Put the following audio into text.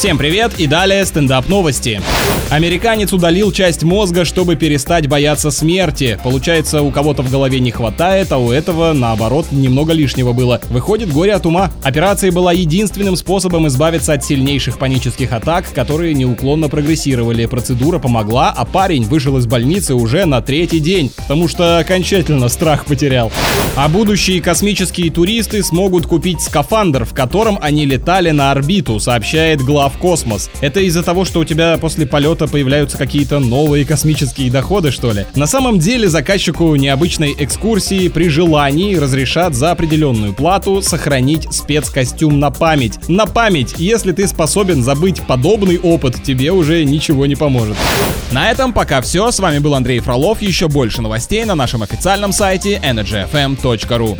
Всем привет и далее стендап новости. Американец удалил часть мозга, чтобы перестать бояться смерти. Получается, у кого-то в голове не хватает, а у этого, наоборот, немного лишнего было. Выходит, горе от ума. Операция была единственным способом избавиться от сильнейших панических атак, которые неуклонно прогрессировали. Процедура помогла, а парень вышел из больницы уже на третий день, потому что окончательно страх потерял. А будущие космические туристы смогут купить скафандр, в котором они летали на орбиту, сообщает глав Космос. Это из-за того, что у тебя после полета появляются какие-то новые космические доходы, что ли? На самом деле заказчику необычной экскурсии при желании разрешат за определенную плату сохранить спецкостюм на память. На память, если ты способен забыть подобный опыт, тебе уже ничего не поможет. На этом пока все. С вами был Андрей Фролов. Еще больше новостей на нашем официальном сайте energyfm.ru.